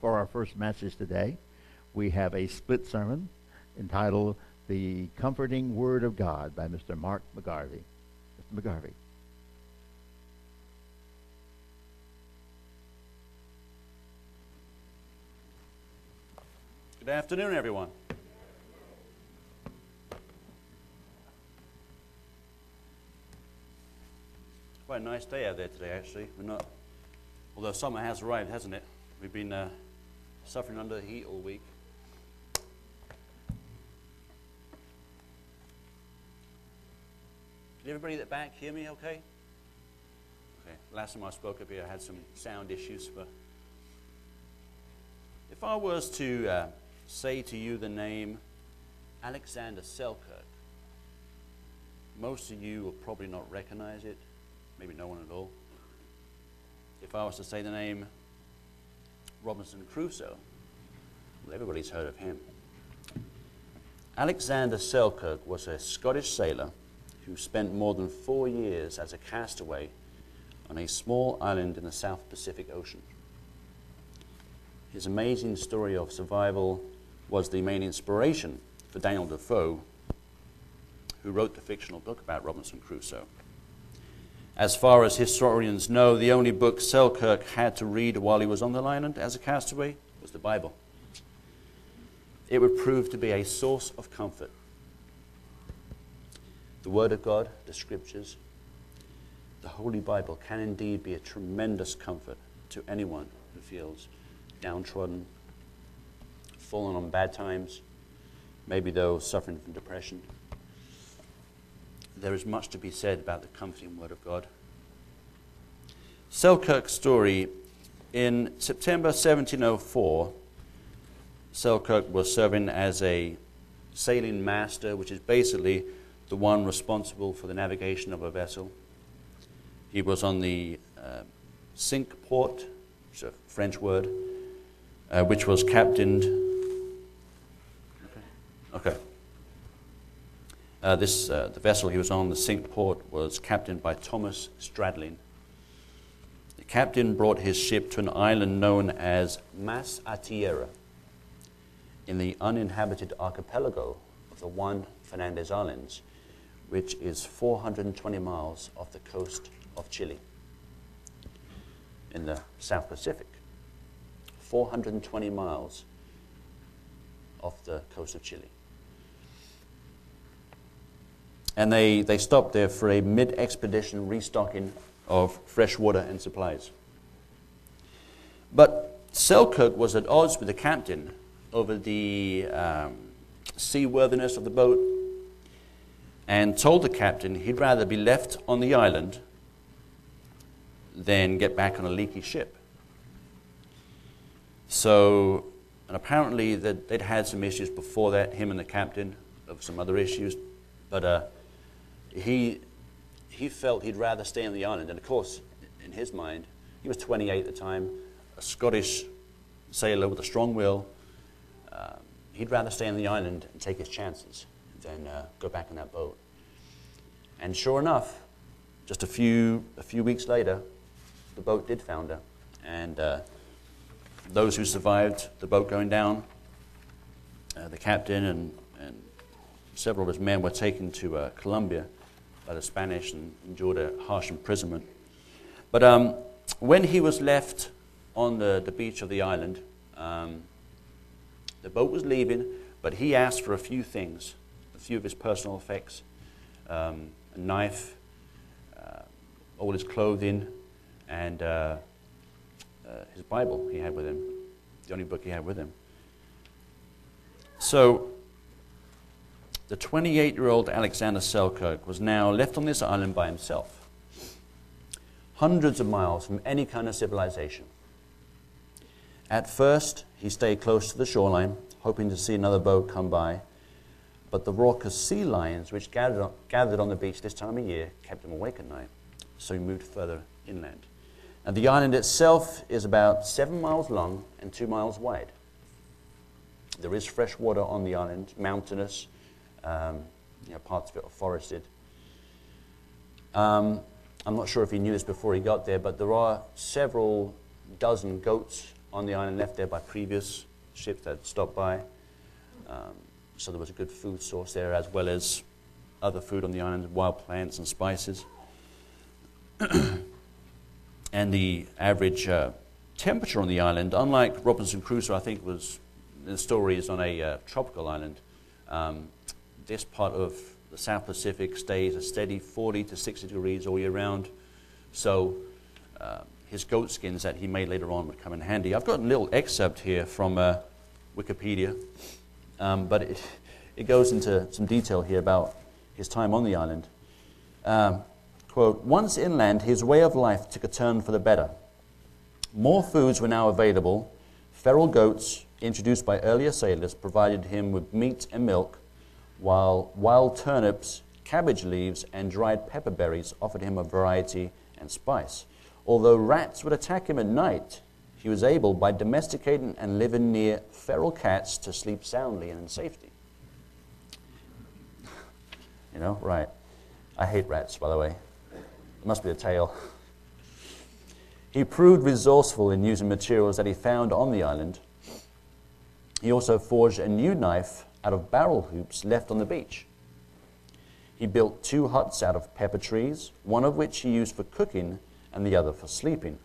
for our first message today. We have a split sermon entitled The Comforting Word of God by Mr. Mark McGarvey. Mr. McGarvey. Good afternoon, everyone. Quite a nice day out there today, actually. We're not, although summer has arrived, hasn't it? We've been uh, suffering under the heat all week. Did everybody at the back hear me okay? Okay. Last time I spoke up here, I had some sound issues, but if I was to uh, say to you the name Alexander Selkirk, most of you will probably not recognize it, maybe no one at all. If I was to say the name Robinson Crusoe, well, everybody's heard of him. Alexander Selkirk was a Scottish sailor who spent more than four years as a castaway on a small island in the South Pacific Ocean. His amazing story of survival was the main inspiration for Daniel Defoe, who wrote the fictional book about Robinson Crusoe. As far as historians know, the only book Selkirk had to read while he was on the island as a castaway was the Bible. It would prove to be a source of comfort. The Word of God, the Scriptures, the Holy Bible can indeed be a tremendous comfort to anyone who feels downtrodden, fallen on bad times, maybe those suffering from depression. There is much to be said about the comforting Word of God. Selkirk's story in September 1704, Selkirk was serving as a sailing master, which is basically the one responsible for the navigation of a vessel. He was on the uh, Cinque Port, which is a French word, uh, which was captained. Okay. okay. Uh, this, uh, the vessel he was on, the Cinque Port, was captained by Thomas Stradling. The captain brought his ship to an island known as Mas a Tierra in the uninhabited archipelago of the Juan Fernandez Islands, which is 420 miles off the coast of Chile in the South Pacific. 420 miles off the coast of Chile. And they, they stopped there for a mid expedition restocking of fresh water and supplies. But Selkirk was at odds with the captain over the um, seaworthiness of the boat and told the captain he'd rather be left on the island than get back on a leaky ship. So, and apparently they'd, they'd had some issues before that, him and the captain, of some other issues, but uh, he, he felt he'd rather stay on the island. And of course, in his mind, he was 28 at the time, a Scottish sailor with a strong will. Uh, he'd rather stay on the island and take his chances than uh, go back in that boat. And sure enough, just a few, a few weeks later, the boat did founder. And uh, those who survived the boat going down, uh, the captain and, and several of his men were taken to uh, Colombia by the Spanish and endured a harsh imprisonment. But um, when he was left on the, the beach of the island, um, the boat was leaving, but he asked for a few things, a few of his personal effects um, a knife, uh, all his clothing, and uh, uh, his Bible he had with him, the only book he had with him. So, the 28 year old Alexander Selkirk was now left on this island by himself, hundreds of miles from any kind of civilization. At first, he stayed close to the shoreline, hoping to see another boat come by, but the raucous sea lions, which gathered on, gathered on the beach this time of year, kept him awake at night, so he moved further inland. And the island itself is about seven miles long and two miles wide. There is fresh water on the island, mountainous, um, you know, parts of it are forested. Um, I'm not sure if he knew this before he got there, but there are several dozen goats on the island left there by previous ships that stopped by. Um, so there was a good food source there, as well as other food on the island, wild plants and spices. and the average uh, temperature on the island, unlike Robinson Crusoe, I think was the story is on a uh, tropical island. Um, this part of the South Pacific stays a steady 40 to 60 degrees all year round. So uh, his goat skins that he made later on would come in handy. I've got a little excerpt here from uh, Wikipedia, um, but it, it, goes into some detail here about his time on the island. Um, quote, Once inland, his way of life took a turn for the better. More foods were now available. Feral goats, introduced by earlier sailors, provided him with meat and milk, while wild turnips, cabbage leaves, and dried pepper berries offered him a variety and spice. Although rats would attack him at night, he was able, by domesticating and living near feral cats, to sleep soundly and in safety. You know, right. I hate rats, by the way. It must be a tail. He proved resourceful in using materials that he found on the island. He also forged a new knife out of barrel hoops left on the beach. He built two huts out of pepper trees, one of which he used for cooking and the other for sleeping.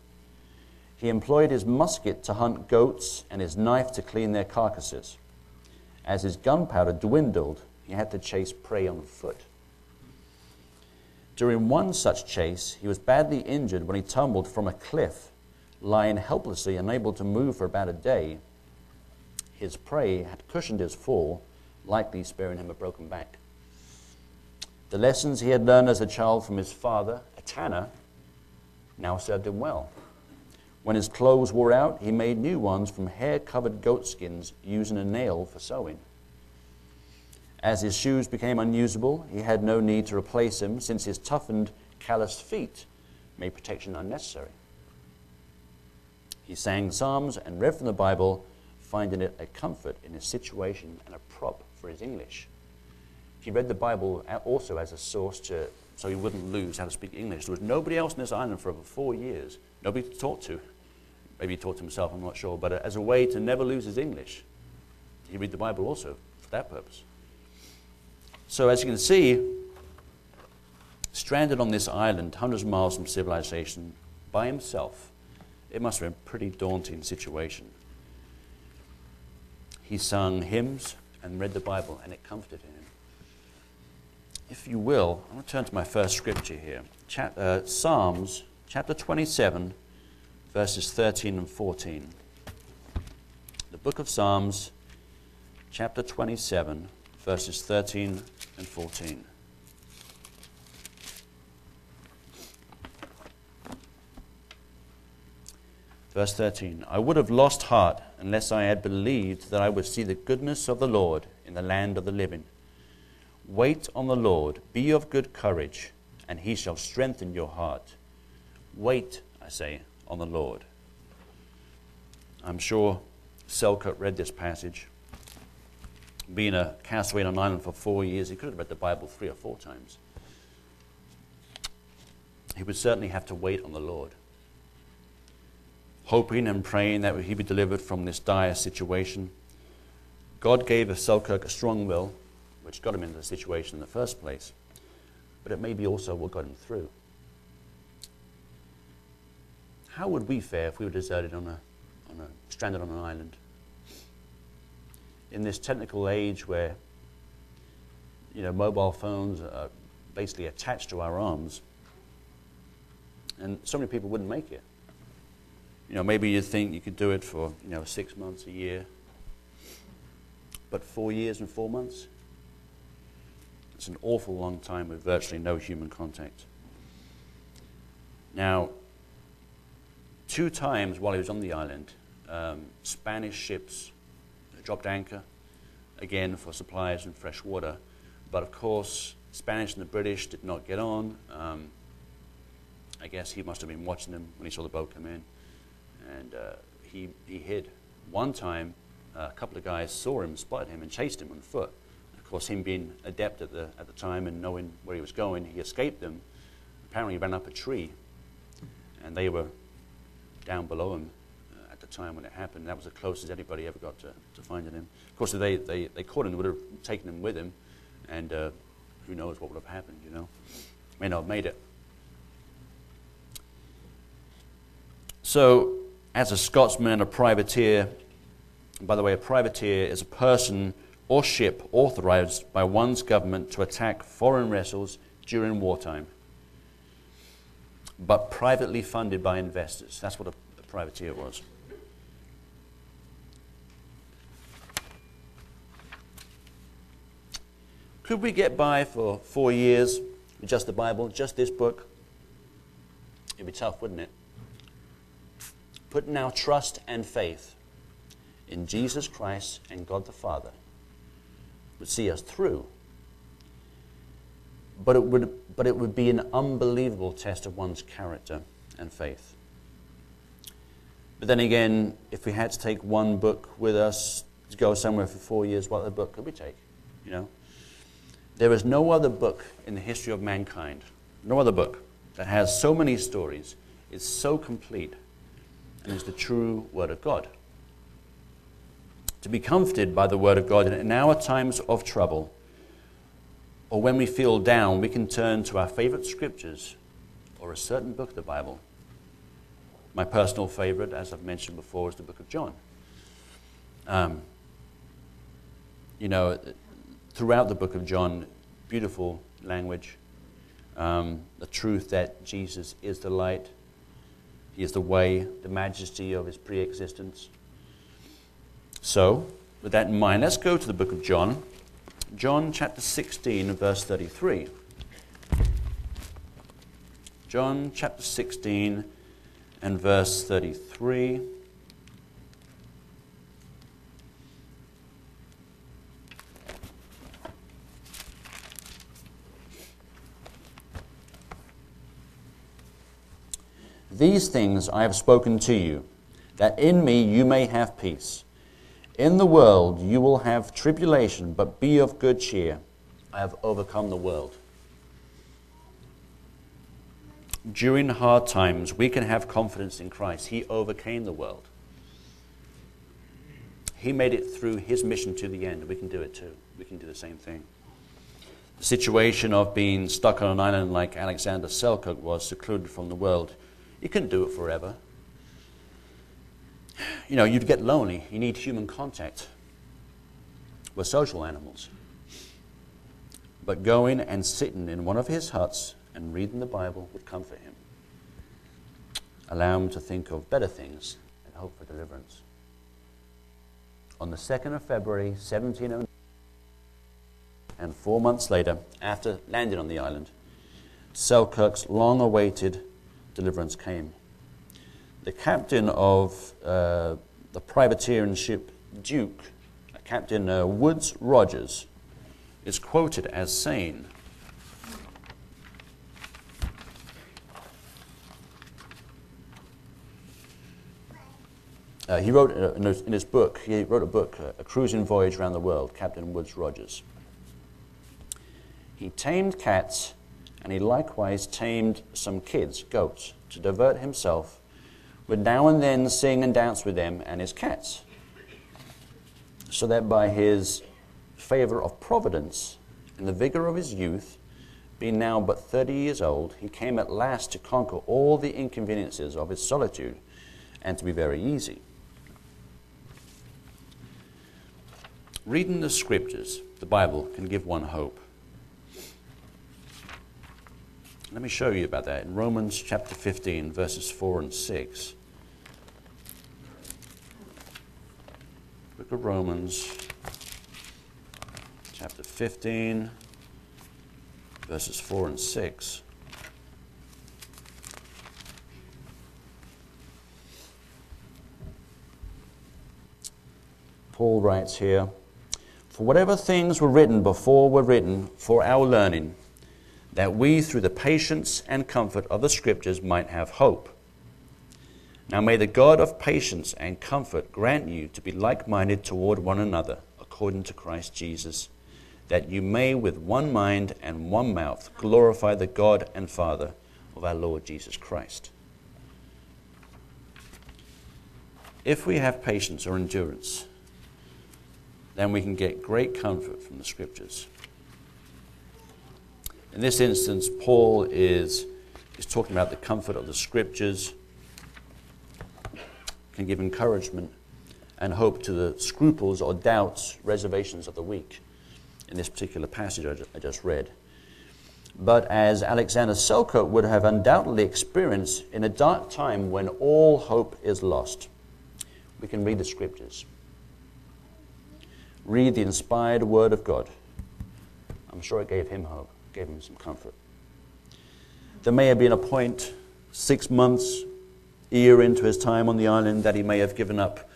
He employed his musket to hunt goats and his knife to clean their carcasses. As his gunpowder dwindled, he had to chase prey on foot. During one such chase, he was badly injured when he tumbled from a cliff, lying helplessly unable to move for about a day. His prey had cushioned his fall, likely sparing him a broken back. The lessons he had learned as a child from his father, a tanner, now served him well. When his clothes wore out, he made new ones from hair covered goatskins using a nail for sewing. As his shoes became unusable, he had no need to replace them since his toughened, calloused feet made protection unnecessary. He sang psalms and read from the Bible, finding it a comfort in his situation and a prop for his English. He read the Bible also as a source to, so he wouldn't lose how to speak English. There was nobody else on this island for over four years, nobody to talk to. Maybe he taught to himself, I'm not sure, but as a way to never lose his English, he read the Bible also for that purpose. So, as you can see, stranded on this island, hundreds of miles from civilization, by himself, it must have been a pretty daunting situation. He sung hymns and read the Bible, and it comforted him if you will, I'm going to turn to my first scripture here. Chap- uh, Psalms chapter 27, verses 13 and 14. The book of Psalms, chapter 27, verses 13 and 14. Verse 13 I would have lost heart unless I had believed that I would see the goodness of the Lord in the land of the living. Wait on the Lord, be of good courage, and he shall strengthen your heart. Wait, I say, on the Lord. I'm sure Selkirk read this passage. Being a castaway on an island for four years, he could have read the Bible three or four times. He would certainly have to wait on the Lord, hoping and praying that he be delivered from this dire situation. God gave Selkirk a strong will which got him into the situation in the first place, but it may be also what got him through. How would we fare if we were deserted on a, on a stranded on an island? In this technical age where you know, mobile phones are basically attached to our arms, and so many people wouldn't make it. You know, maybe you think you could do it for you know six months, a year, but four years and four months. It's an awful long time with virtually no human contact. Now, two times while he was on the island, um, Spanish ships dropped anchor, again for supplies and fresh water. But of course, Spanish and the British did not get on. Um, I guess he must have been watching them when he saw the boat come in. And uh, he, he hid. One time, uh, a couple of guys saw him, spotted him, and chased him on foot Of course, him being adept at the, at the time and knowing where he was going, he escaped them. Apparently, he ran up a tree, and they were down below him uh, at the time when it happened. That was the closest anybody ever got to, to finding him. Of course, if they, they, they caught him, would have taken him with him, and uh, who knows what would have happened, you know. May not have made it. So, as a Scotsman, a privateer, by the way, a privateer is a person or ship authorized by one's government to attack foreign vessels during wartime, but privately funded by investors. That's what a, a privateer was. Could we get by for four years with just the Bible, just this book? It'd be tough, wouldn't it? Putting our trust and faith in Jesus Christ and God the Father would see us through. But it would, but it would be an unbelievable test of one's character and faith. But then again, if we had to take one book with us to go somewhere for four years, what other book could we take? You know? There is no other book in the history of mankind, no other book that has so many stories, is so complete, is the true Word of God. To be comforted by the Word of God in our times of trouble, or when we feel down, we can turn to our favorite scriptures or a certain book of the Bible. My personal favorite, as I've mentioned before, is the book of John. Um, you know, throughout the book of John, beautiful language. Um, the truth that Jesus is the light, He is the way, the majesty of His pre existence. So, with that in mind, let's go to the book of John. John chapter 16, verse 33. John chapter 16 and verse 33. These things I have spoken to you, that in me you may have peace. In the world you will have tribulation, but be of good cheer. I have overcome the world. During hard times, we can have confidence in Christ. He overcame the world. He made it through his mission to the end. We can do it too. We can do the same thing. The situation of being stuck on an island like Alexander Selkirk was, secluded from the world, you couldn't do it forever. You know, you'd get lonely. You need human contact. We're social animals. But going and sitting in one of his huts and reading the Bible would comfort him, allow him to think of better things and hope for deliverance. On the 2nd of February, 1709, and four months later, after landing on the island, Selkirk's long awaited deliverance came. The captain of uh, the privateering ship Duke, Captain uh, Woodes Rogers, is quoted as saying, Uh, he wrote uh, in, his, book, he wrote a book, uh, A Cruising Voyage Around the World, Captain Woodes Rogers. He tamed cats and he likewise tamed some kids, goats, to divert himself, would now and then sing and dance with them and his cats, so that by his favor of providence and the vigor of his youth, being now but thirty years old, he came at last to conquer all the inconveniences of his solitude and to be very easy. Reading the scriptures, the Bible, can give one hope. Let me show you about that in Romans chapter 15, verses 4 and 6. Book of Romans, chapter 15, verses 4 and 6. Paul writes here For whatever things were written before were written for our learning that we, through the patience and comfort of the Scriptures, might have hope. Now may the God of patience and comfort grant you to be like minded toward one another, according to Christ Jesus, that you may with one mind and one mouth glorify the God and Father of our Lord Jesus Christ. If we have patience or endurance, then we can get great comfort from the scriptures. In this instance, Paul is, is talking about the comfort of the scriptures, can give encouragement and hope to the scruples or doubts, reservations of the weak in this particular passage I just read. But as Alexander Selkirk would have undoubtedly experienced in a dark time when all hope is lost, we can read the scriptures. Read the inspired word of God. I'm sure it gave him hope, gave him some comfort. There may have been a point, six months, year into his time on the island, that he may have given up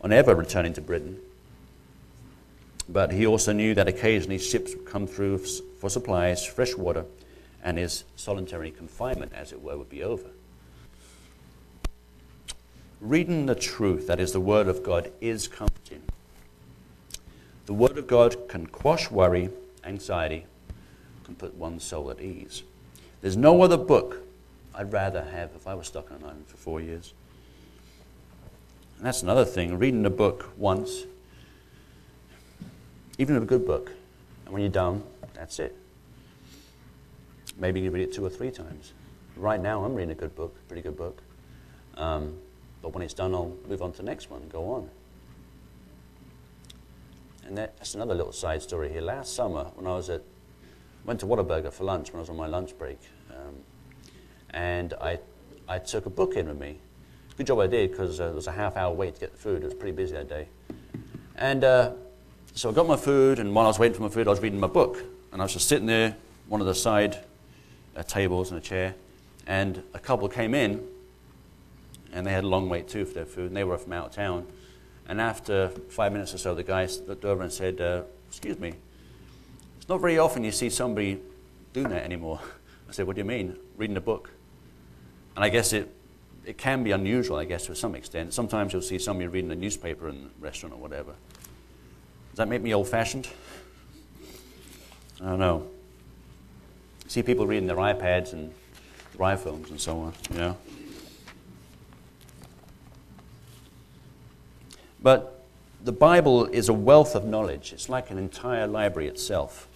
on ever returning to Britain. But he also knew that occasionally ships would come through for supplies, fresh water, and his solitary confinement, as it were, would be over. Reading the truth, that is the Word of God, is comforting. The Word of God can quash worry, anxiety, can put one's soul at ease. There's no other book I'd rather have if I was stuck on an island for four years. And that's another thing. Reading a book once, even a good book, and when you're done, that's it. Maybe you read it two or three times. Right now, I'm reading a good book, pretty good book. Um, but when it's done, I'll move on to the next one go on. And that's another little side story here. Last summer, when I was at, went to Whataburger for lunch when I was on my lunch break, um, and I, I took a book in with me. Good job I did because uh, there was a half hour wait to get the food. It was pretty busy that day. And uh, so I got my food, and while I was waiting for my food, I was reading my book. And I was just sitting there, one of the side uh, tables and a chair, and a couple came in, and they had a long wait too for their food, and they were from out of town. And after five minutes or so, the guy looked over and said, uh, Excuse me, it's not very often you see somebody doing that anymore. I said, What do you mean? Reading a book. And I guess it, it can be unusual, I guess, to some extent. Sometimes you'll see somebody reading a newspaper in a restaurant or whatever. Does that make me old fashioned? I don't know. See people reading their iPads and their iPhones and so on, you know. But the Bible is a wealth of knowledge. It's like an entire library itself.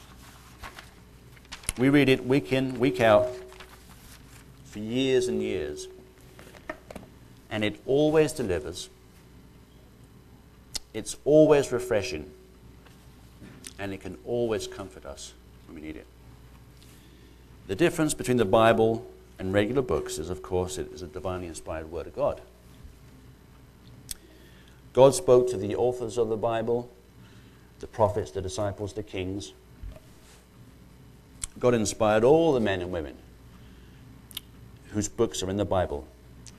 We read it week in, week out, for years and years. And it always delivers. It's always refreshing. And it can always comfort us when we need it. The difference between the Bible and regular books is, of course, it is a divinely inspired Word of God. God spoke to the authors of the Bible, the prophets, the disciples, the kings. God inspired all the men and women whose books are in the Bible.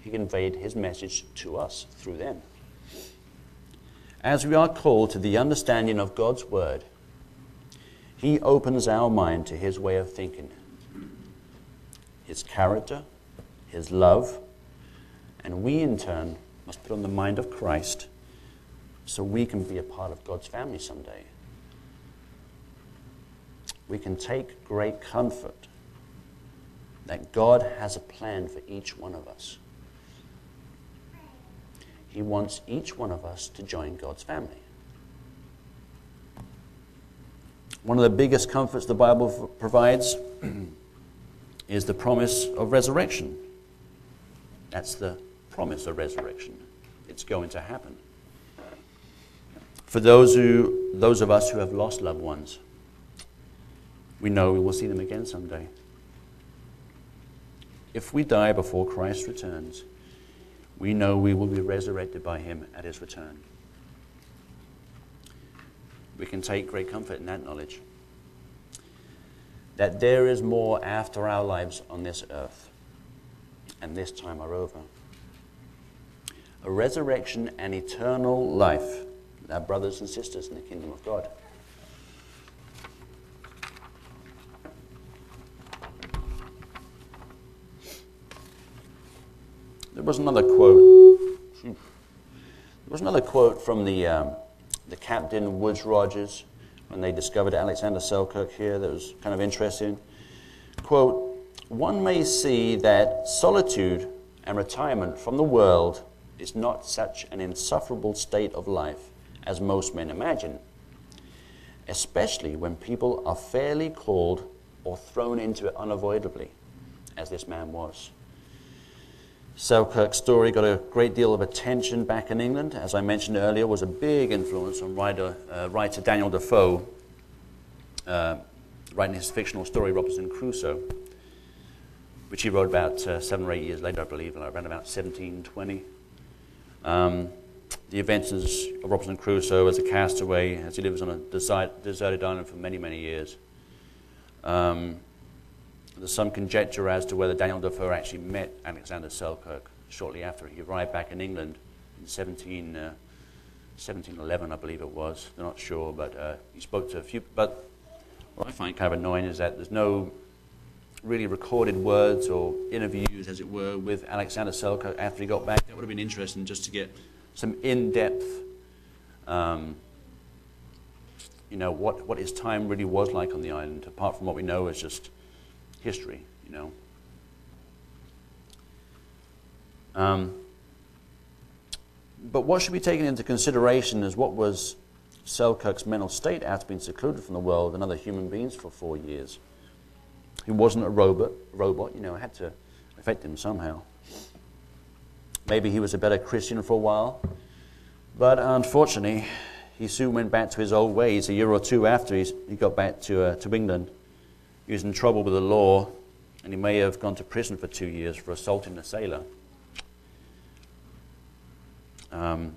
He conveyed his message to us through them. As we are called to the understanding of God's word, he opens our mind to his way of thinking, his character, his love, and we in turn must put on the mind of Christ so we can be a part of God's family someday. We can take great comfort that God has a plan for each one of us. He wants each one of us to join God's family. One of the biggest comforts the Bible provides is the promise of resurrection. That's the promise of resurrection. It's going to happen for those, who, those of us who have lost loved ones. We know we will see them again someday. If we die before Christ returns, we know we will be resurrected by him at his return. We can take great comfort in that knowledge. That there is more after our lives on this earth, and this time are over. A resurrection and eternal life our brothers and sisters in the kingdom of God. There was another quote. There was another quote from the, um, the captain, Woodes Rogers, when they discovered Alexander Selkirk here that was kind of interesting. Quote, one may see that solitude and retirement from the world is not such an insufferable state of life as most men imagine, especially when people are fairly called or thrown into it unavoidably, as this man was. Selkirk's story got a great deal of attention back in England. As I mentioned earlier, was a big influence on writer, uh, writer Daniel Defoe, uh, writing his fictional story Robinson Crusoe, which he wrote about uh, seven or eight years later, I believe, around about 1720. Um, the events of Robinson Crusoe as a castaway, as he lives on a deserted island for many, many years. Um, there's some conjecture as to whether Daniel Defoe actually met Alexander Selkirk shortly after he arrived back in England in 17, uh, 1711, I believe it was. They're not sure, but uh, he spoke to a few. But what I find kind of annoying is that there's no really recorded words or interviews, as it were, with Alexander Selkirk after he got back. That would have been interesting just to get some in-depth, um, you know, what, what his time really was like on the island, apart from what we know is just history, you know. Um, but what should be taken into consideration is what was Selkirk's mental state after being secluded from the world and other human beings for four years. He wasn't a robot, robot, you know, it had to affect him somehow. Maybe he was a better Christian for a while, but unfortunately, he soon went back to his old ways a year or two after he got back to, uh, to England. He was in trouble with the law, and he may have gone to prison for two years for assaulting a sailor. Um,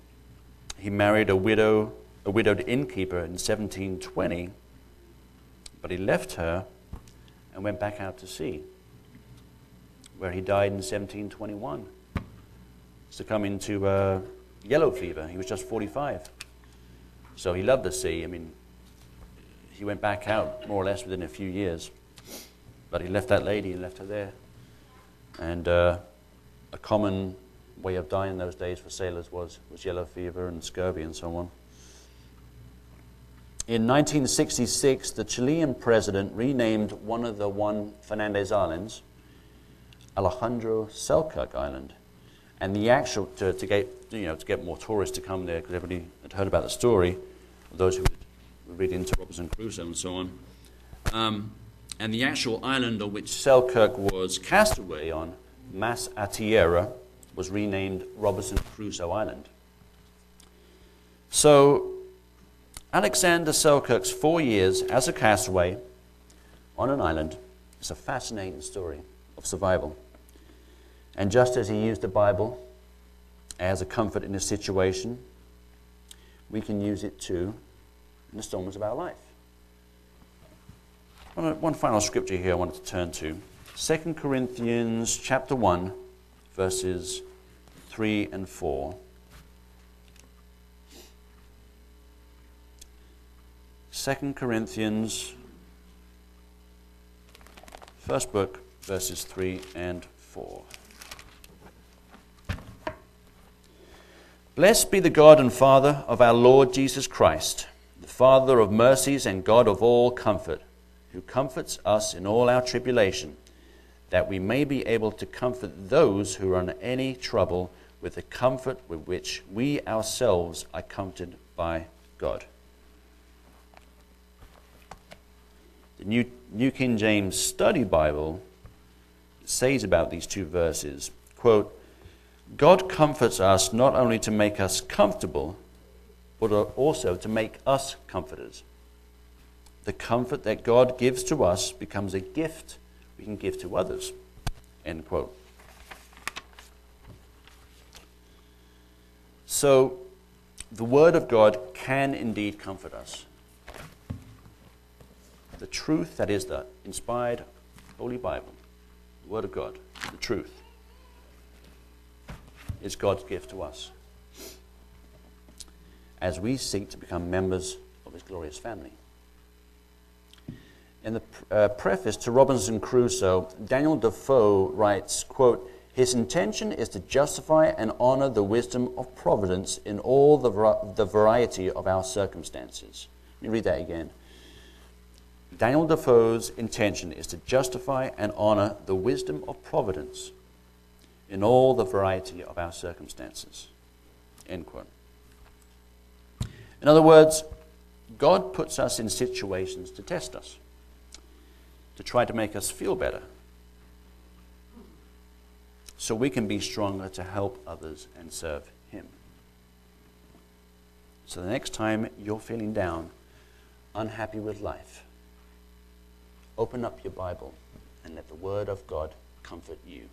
he married a widow, a widowed innkeeper in 1720, but he left her and went back out to sea, where he died in 1721, succumbing to uh, yellow fever. He was just 45. So he loved the sea. I mean, he went back out more or less within a few years. But he left that lady and left her there. And uh, a common way of dying in those days for sailors was, was yellow fever and scurvy and so on. In 1966, the Chilean president renamed one of the Juan Fernandez Islands Alejandro Selkirk Island. And the actual, to, to, get, you know, to get more tourists to come there, because everybody had heard about the story, those who were reading into Robinson Crusoe and so on. Um, and the actual island on which Selkirk was cast away on, Mas a Tierra, was renamed Robinson Crusoe Island. So, Alexander Selkirk's four years as a castaway on an island is a fascinating story of survival. And just as he used the Bible as a comfort in his situation, we can use it too in the storms of our life. One final scripture here I wanted to turn to 2 Corinthians chapter 1, verses 3 and 4. Second Corinthians, first book, verses 3 and 4. Blessed be the God and Father of our Lord Jesus Christ, the Father of mercies and God of all comfort who comforts us in all our tribulation, that we may be able to comfort those who are in any trouble with the comfort with which we ourselves are comforted by God. The New, New King James Study Bible says about these two verses, quote, God comforts us not only to make us comfortable, but also to make us comforters the comfort that God gives to us becomes a gift we can give to others. End quote. So, the Word of God can indeed comfort us. The truth, that is the inspired Holy Bible, the Word of God, the truth, is God's gift to us as we seek to become members of His glorious family. In the uh, preface to Robinson Crusoe, Daniel Defoe writes, quote, his intention is to justify and honor the wisdom of providence in all the, the variety of our circumstances. Let me read that again. Daniel Defoe's intention is to justify and honor the wisdom of providence in all the variety of our circumstances. End quote. In other words, God puts us in situations to test us, to try to make us feel better, so we can be stronger to help others and serve Him. So the next time you're feeling down, unhappy with life, open up your Bible and let the Word of God comfort you.